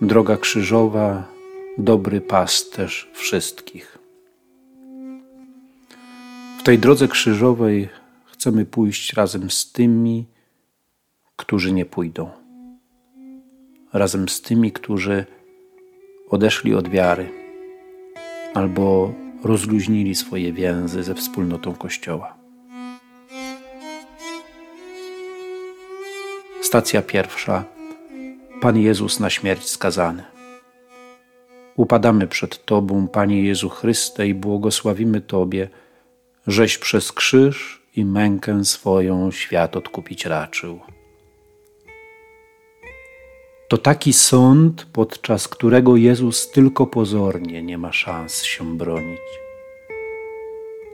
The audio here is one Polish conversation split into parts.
droga krzyżowa, dobry pasterz wszystkich. W tej drodze krzyżowej chcemy pójść razem z tymi, którzy nie pójdą, razem z tymi, którzy odeszli od wiary albo rozluźnili swoje więzy ze wspólnotą Kościoła. Stacja pierwsza. Pan Jezus na śmierć skazany. Upadamy przed Tobą, Panie Jezu Chryste, i błogosławimy Tobie, żeś przez krzyż i mękę swoją świat odkupić raczył. To taki sąd, podczas którego Jezus tylko pozornie nie ma szans się bronić.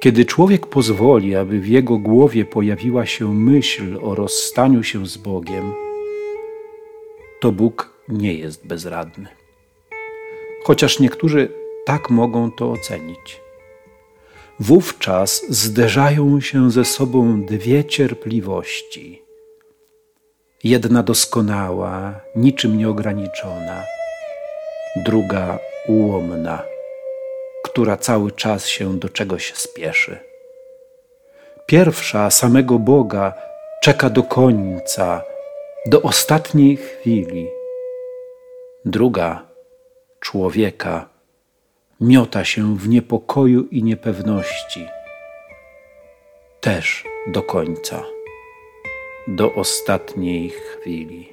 Kiedy człowiek pozwoli, aby w jego głowie pojawiła się myśl o rozstaniu się z Bogiem, to Bóg nie jest bezradny. Chociaż niektórzy tak mogą to ocenić. Wówczas zderzają się ze sobą dwie cierpliwości. Jedna doskonała, niczym nieograniczona, druga ułomna która cały czas się do czegoś spieszy. Pierwsza samego Boga czeka do końca, do ostatniej chwili. Druga człowieka miota się w niepokoju i niepewności, też do końca, do ostatniej chwili.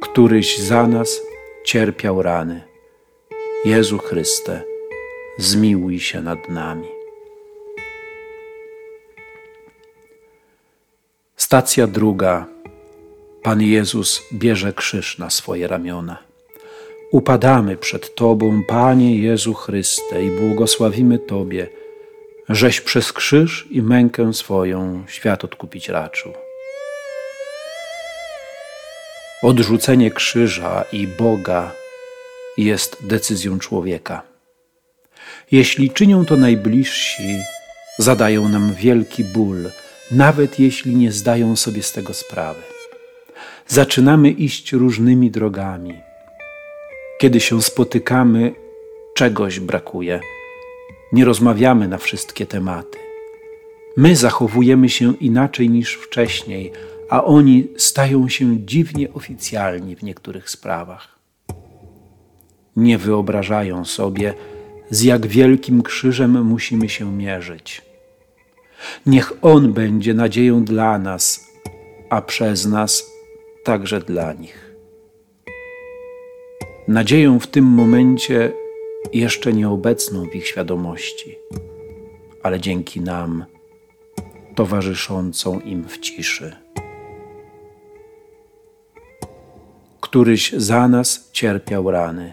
Któryś za nas cierpiał rany. Jezu Chryste, zmiłuj się nad nami. Stacja druga. Pan Jezus bierze krzyż na swoje ramiona. Upadamy przed Tobą, Panie Jezu Chryste, i błogosławimy Tobie, żeś przez krzyż i mękę swoją świat odkupić raczył. Odrzucenie krzyża i Boga jest decyzją człowieka. Jeśli czynią to najbliżsi, zadają nam wielki ból, nawet jeśli nie zdają sobie z tego sprawy. Zaczynamy iść różnymi drogami. Kiedy się spotykamy, czegoś brakuje. Nie rozmawiamy na wszystkie tematy. My zachowujemy się inaczej niż wcześniej, a oni stają się dziwnie oficjalni w niektórych sprawach. Nie wyobrażają sobie, z jak wielkim krzyżem musimy się mierzyć. Niech On będzie nadzieją dla nas, a przez nas także dla nich. Nadzieją w tym momencie jeszcze nieobecną w ich świadomości, ale dzięki nam towarzyszącą im w ciszy. któryś za nas cierpiał rany.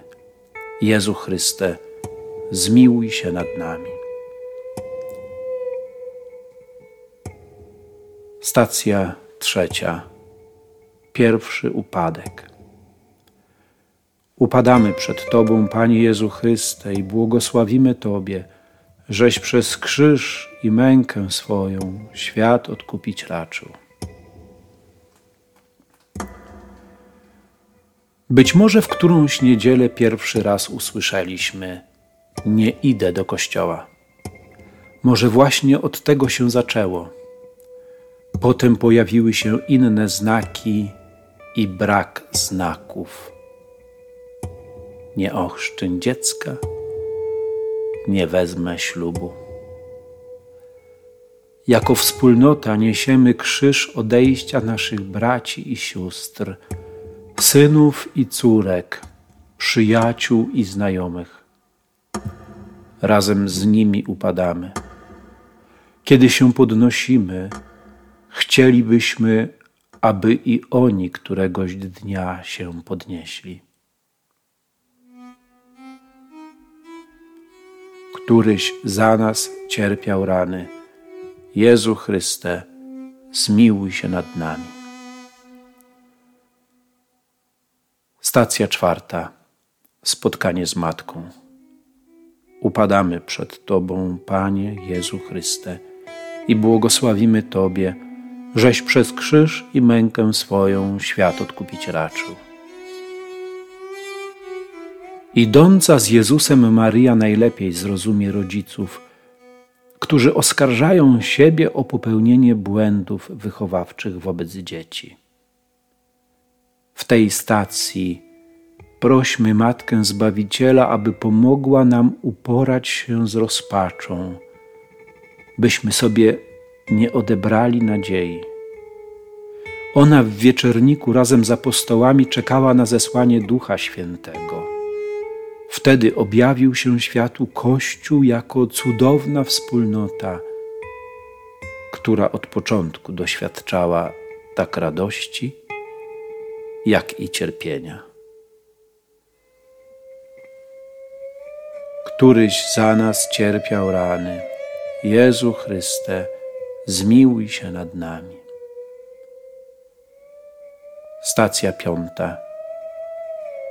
Jezu Chryste, zmiłuj się nad nami. Stacja trzecia. Pierwszy upadek. Upadamy przed Tobą, Panie Jezu Chryste, i błogosławimy Tobie, żeś przez krzyż i mękę swoją świat odkupić raczył. Być może w którąś niedzielę pierwszy raz usłyszeliśmy: Nie idę do kościoła. Może właśnie od tego się zaczęło. Potem pojawiły się inne znaki i brak znaków. Nie ochrzczę dziecka, nie wezmę ślubu. Jako wspólnota niesiemy krzyż odejścia naszych braci i sióstr synów i córek, przyjaciół i znajomych. Razem z nimi upadamy. Kiedy się podnosimy, chcielibyśmy, aby i oni któregoś dnia się podnieśli. Któryś za nas cierpiał rany. Jezu Chryste, zmiłuj się nad nami. Stacja czwarta. Spotkanie z Matką. Upadamy przed Tobą, Panie Jezu Chryste, i błogosławimy Tobie, żeś przez krzyż i mękę swoją świat odkupić raczył. Idąca z Jezusem Maria najlepiej zrozumie rodziców, którzy oskarżają siebie o popełnienie błędów wychowawczych wobec dzieci. W tej stacji prośmy Matkę Zbawiciela, aby pomogła nam uporać się z rozpaczą, byśmy sobie nie odebrali nadziei. Ona w wieczerniku razem z apostołami czekała na zesłanie Ducha Świętego. Wtedy objawił się światu Kościół jako cudowna wspólnota, która od początku doświadczała tak radości, jak i cierpienia. Któryś za nas cierpiał rany, Jezu Chryste, zmiłuj się nad nami. Stacja piąta.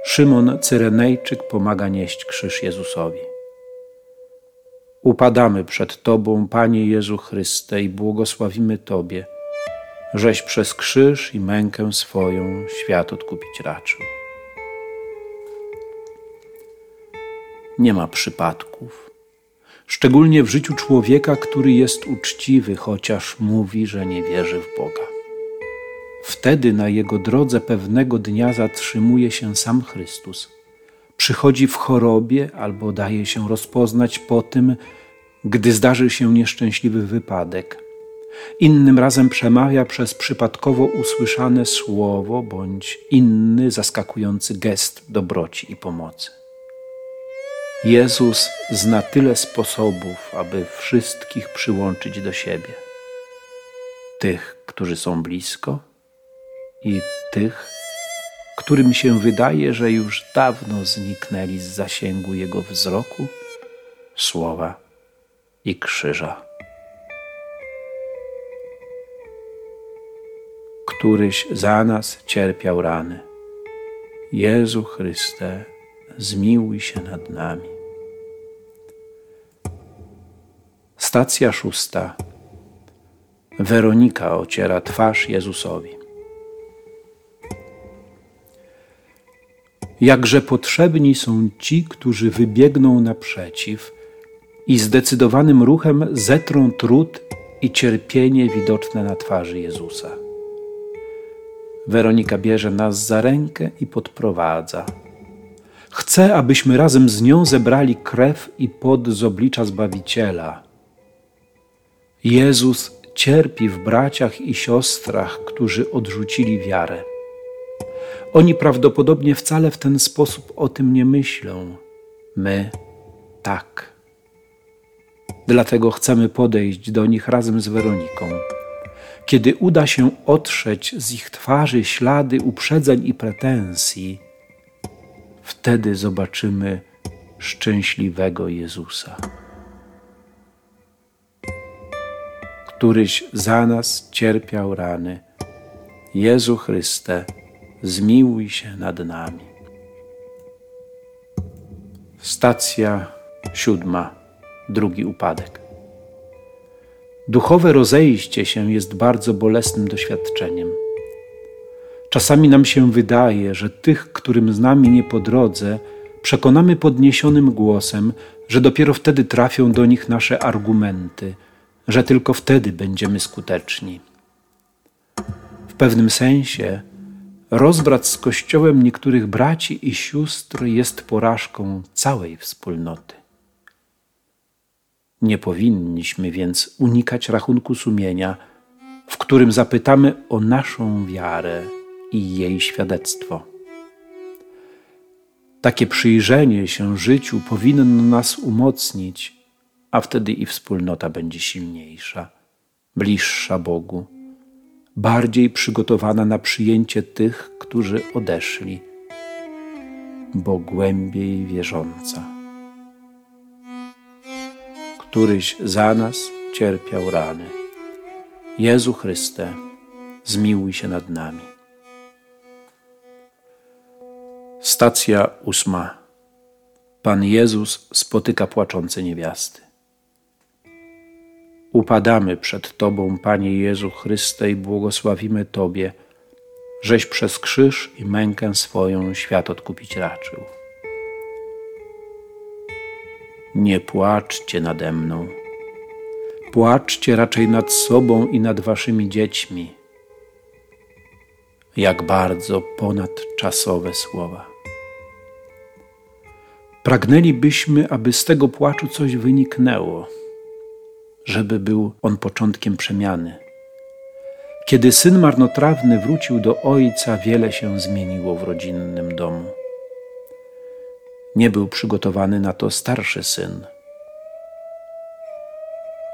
Szymon Cyrenejczyk pomaga nieść krzyż Jezusowi. Upadamy przed Tobą, Panie Jezu Chryste, i błogosławimy Tobie, żeś przez krzyż i mękę swoją świat odkupić raczył. Nie ma przypadków, szczególnie w życiu człowieka, który jest uczciwy, chociaż mówi, że nie wierzy w Boga. Wtedy na jego drodze pewnego dnia zatrzymuje się sam Chrystus. Przychodzi w chorobie albo daje się rozpoznać po tym, gdy zdarzy się nieszczęśliwy wypadek. Innym razem przemawia przez przypadkowo usłyszane słowo bądź inny zaskakujący gest dobroci i pomocy. Jezus zna tyle sposobów, aby wszystkich przyłączyć do siebie. Tych, którzy są blisko, i tych, którym się wydaje, że już dawno zniknęli z zasięgu Jego wzroku, słowa i krzyża. Któryś za nas cierpiał rany. Jezu Chryste, zmiłuj się nad nami. Stacja szósta. Weronika ociera twarz Jezusowi. Jakże potrzebni są ci, którzy wybiegną naprzeciw i zdecydowanym ruchem zetrą trud i cierpienie widoczne na twarzy Jezusa. Weronika bierze nas za rękę i podprowadza. Chce, abyśmy razem z nią zebrali krew i pod z oblicza Zbawiciela. Jezus cierpi w braciach i siostrach, którzy odrzucili wiarę. Oni prawdopodobnie wcale w ten sposób o tym nie myślą. My tak. Dlatego chcemy podejść do nich razem z Weroniką. Kiedy uda się otrzeć z ich twarzy ślady uprzedzeń i pretensji, wtedy zobaczymy szczęśliwego Jezusa, któryś za nas cierpiał rany. Jezu Chryste, zmiłuj się nad nami. Stacja siódma, drugi upadek. Duchowe rozejście się jest bardzo bolesnym doświadczeniem. Czasami nam się wydaje, że tych, którym z nami nie po drodze, przekonamy podniesionym głosem, że dopiero wtedy trafią do nich nasze argumenty, że tylko wtedy będziemy skuteczni. W pewnym sensie Rozbrat z Kościołem niektórych braci i sióstr jest porażką całej wspólnoty. Nie powinniśmy więc unikać rachunku sumienia, w którym zapytamy o naszą wiarę i jej świadectwo. Takie przyjrzenie się życiu powinno nas umocnić, a wtedy i wspólnota będzie silniejsza, bliższa Bogu bardziej przygotowana na przyjęcie tych, którzy odeszli, bo głębiej wierząca. Któryś za nas cierpiał rany. Jezu Chryste, zmiłuj się nad nami. Stacja ósma. Pan Jezus spotyka płaczące niewiasty. Upadamy przed Tobą, Panie Jezu Chryste, i błogosławimy Tobie, żeś przez krzyż i mękę swoją świat odkupić raczył. Nie płaczcie nade mną, płaczcie raczej nad sobą i nad waszymi dziećmi. Jak bardzo ponadczasowe słowa. Pragnęlibyśmy, aby z tego płaczu coś wyniknęło, żeby był on początkiem przemiany. Kiedy syn marnotrawny wrócił do ojca, wiele się zmieniło w rodzinnym domu. Nie był przygotowany na to starszy syn.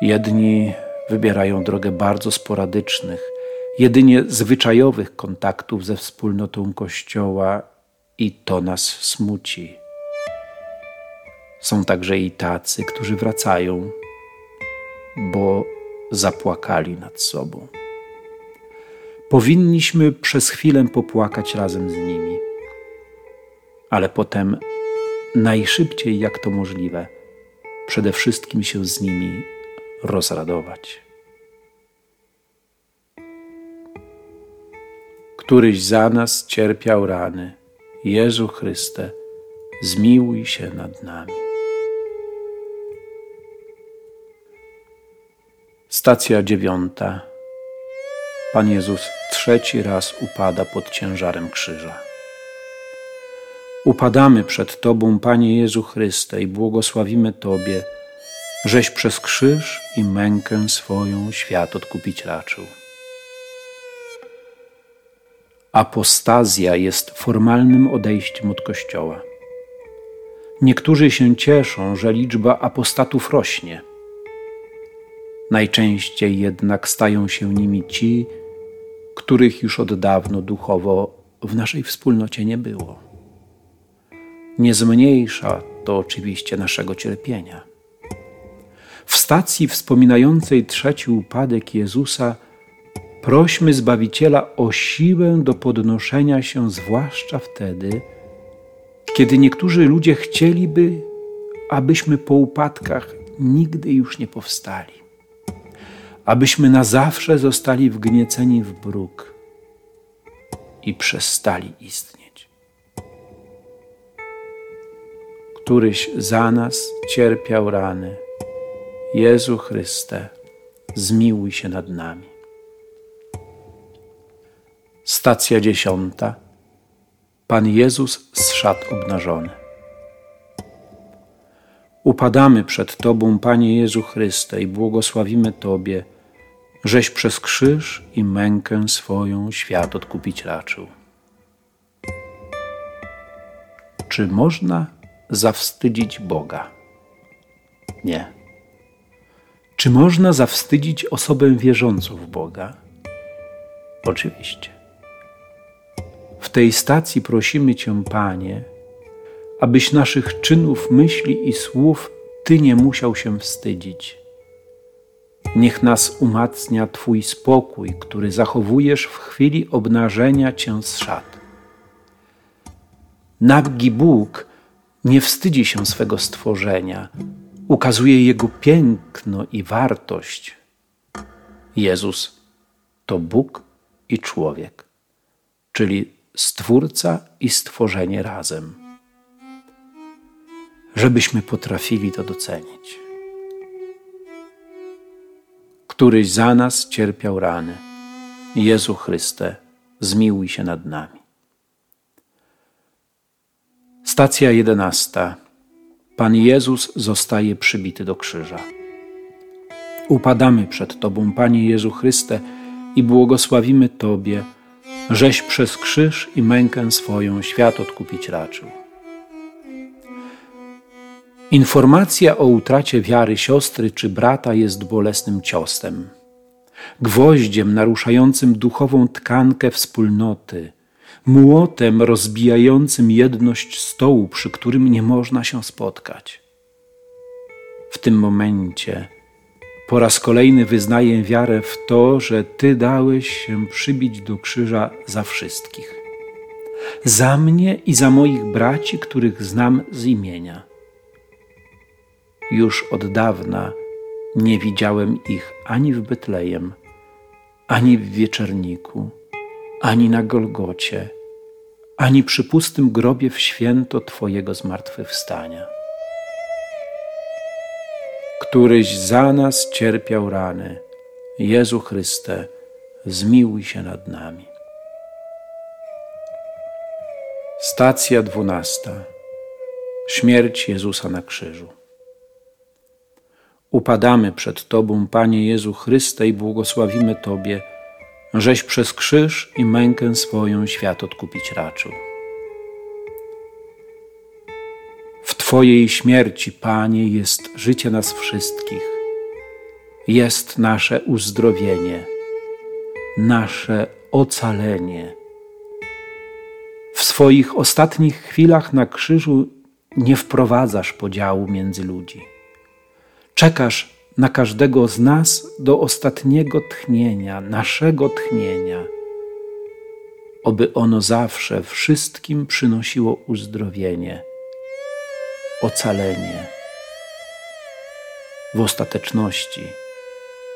Jedni wybierają drogę bardzo sporadycznych, jedynie zwyczajowych kontaktów ze wspólnotą Kościoła, i to nas smuci. Są także i tacy, którzy wracają, bo zapłakali nad sobą. Powinniśmy przez chwilę popłakać razem z nimi, ale potem najszybciej jak to możliwe, przede wszystkim się z nimi rozradować. Któryś za nas cierpiał rany, Jezu Chryste, zmiłuj się nad nami. Stacja dziewiąta. Pan Jezus trzeci raz upada pod ciężarem krzyża. Upadamy przed Tobą, Panie Jezu Chryste, i błogosławimy Tobie, żeś przez krzyż i mękę swoją świat odkupić raczył. Apostazja jest formalnym odejściem od Kościoła. Niektórzy się cieszą, że liczba apostatów rośnie. Najczęściej jednak stają się nimi ci, których już od dawno duchowo w naszej wspólnocie nie było. Nie zmniejsza to oczywiście naszego cierpienia. W stacji wspominającej trzeci upadek Jezusa prośmy Zbawiciela o siłę do podnoszenia się, zwłaszcza wtedy, kiedy niektórzy ludzie chcieliby, abyśmy po upadkach nigdy już nie powstali, abyśmy na zawsze zostali wgnieceni w bruk i przestali istnieć. Któryś za nas cierpiał rany, Jezu Chryste, zmiłuj się nad nami. Stacja dziesiąta. Pan Jezus z szat obnażony. Upadamy przed Tobą, Panie Jezu Chryste, i błogosławimy Tobie, żeś przez krzyż i mękę swoją świat odkupić raczył. Czy można zawstydzić Boga? Nie. Czy można zawstydzić osobę wierzącą w Boga? Oczywiście. W tej stacji prosimy Cię, Panie, abyś naszych czynów, myśli i słów Ty nie musiał się wstydzić. Niech nas umacnia Twój spokój, który zachowujesz w chwili obnażenia Cię z szat. Nagi Bóg nie wstydzi się swego stworzenia, ukazuje Jego piękno i wartość. Jezus to Bóg i człowiek, czyli Stwórca i stworzenie razem. Żebyśmy potrafili to docenić. Któryś za nas cierpiał rany. Jezu Chryste, zmiłuj się nad nami. Stacja jedenasta. Pan Jezus zostaje przybity do krzyża. Upadamy przed Tobą, Panie Jezu Chryste, i błogosławimy Tobie, żeś przez krzyż i mękę swoją świat odkupić raczył. Informacja o utracie wiary siostry czy brata jest bolesnym ciosem, gwoździem naruszającym duchową tkankę wspólnoty, młotem rozbijającym jedność stołu, przy którym nie można się spotkać. W tym momencie po raz kolejny wyznaję wiarę w to, że Ty dałeś się przybić do krzyża za wszystkich. Za mnie i za moich braci, których znam z imienia. Już od dawna Nie widziałem ich ani w Betlejem, ani w wieczerniku, ani na Golgocie, ani przy pustym grobie w święto Twojego zmartwychwstania. Któryś za nas cierpiał rany, Jezu Chryste, zmiłuj się nad nami. Stacja dwunasta. Śmierć Jezusa na krzyżu. Upadamy przed Tobą, Panie Jezu Chryste, i błogosławimy Tobie, żeś przez krzyż i mękę swoją świat odkupić raczył. W Twojej śmierci, Panie, jest życie nas wszystkich, jest nasze uzdrowienie, nasze ocalenie. W swoich ostatnich chwilach na krzyżu nie wprowadzasz podziału między ludzi. Czekasz na każdego z nas do ostatniego tchnienia, naszego tchnienia, oby ono zawsze wszystkim przynosiło uzdrowienie, ocalenie w ostateczności,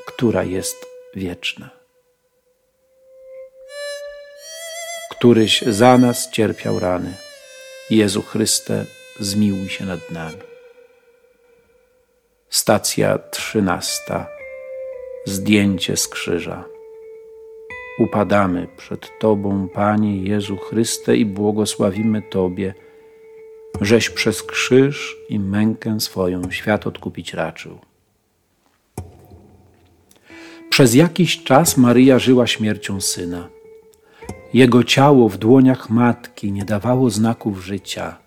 która jest wieczna. Któryś za nas cierpiał rany. Jezu Chryste, zmiłuj się nad nami. Stacja trzynasta. Zdjęcie z krzyża. Upadamy przed Tobą, Panie Jezu Chryste, i błogosławimy Tobie, żeś przez krzyż i mękę swoją świat odkupić raczył. Przez jakiś czas Maryja żyła śmiercią syna. Jego ciało w dłoniach matki nie dawało znaków życia.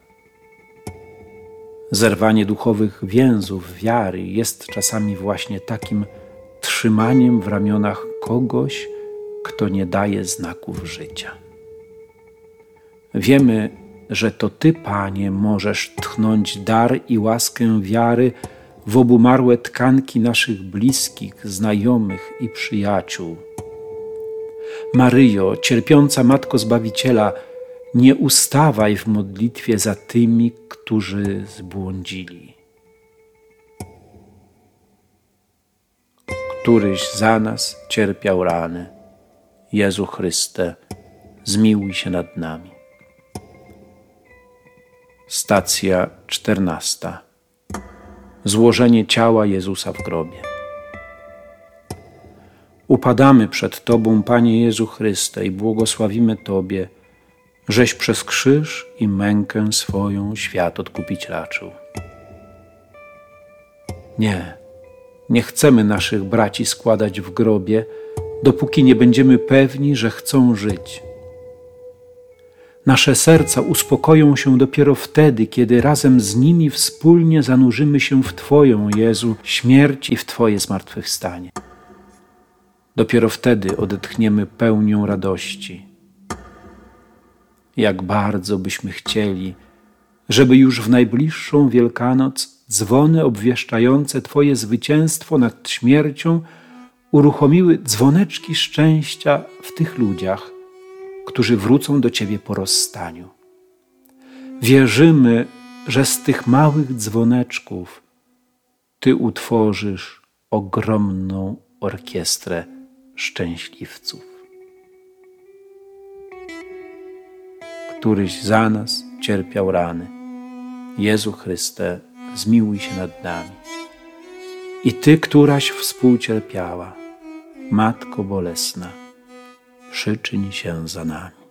Zerwanie duchowych więzów wiary jest czasami właśnie takim trzymaniem w ramionach kogoś, kto nie daje znaków życia. Wiemy, że to Ty, Panie, możesz tchnąć dar i łaskę wiary w obumarłe tkanki naszych bliskich, znajomych i przyjaciół. Maryjo, cierpiąca Matko Zbawiciela, nie ustawaj w modlitwie za tymi, którzy zbłądzili. Któryś za nas cierpiał rany. Jezu Chryste, zmiłuj się nad nami. Stacja czternasta. Złożenie ciała Jezusa w grobie. Upadamy przed Tobą, Panie Jezu Chryste, i błogosławimy Tobie, żeś przez krzyż i mękę swoją świat odkupić raczył. Nie, nie chcemy naszych braci składać w grobie, dopóki nie będziemy pewni, że chcą żyć. Nasze serca uspokoją się dopiero wtedy, kiedy razem z nimi wspólnie zanurzymy się w Twoją, Jezu, śmierć i w Twoje zmartwychwstanie. Dopiero wtedy odetchniemy pełnią radości jak bardzo byśmy chcieli, żeby już w najbliższą Wielkanoc dzwony obwieszczające Twoje zwycięstwo nad śmiercią uruchomiły dzwoneczki szczęścia w tych ludziach, którzy wrócą do Ciebie po rozstaniu. Wierzymy, że z tych małych dzwoneczków Ty utworzysz ogromną orkiestrę szczęśliwców. Któryś za nas cierpiał rany. Jezu Chryste, zmiłuj się nad nami. I Ty, któraś współcierpiała, Matko Bolesna, przyczyń się za nami.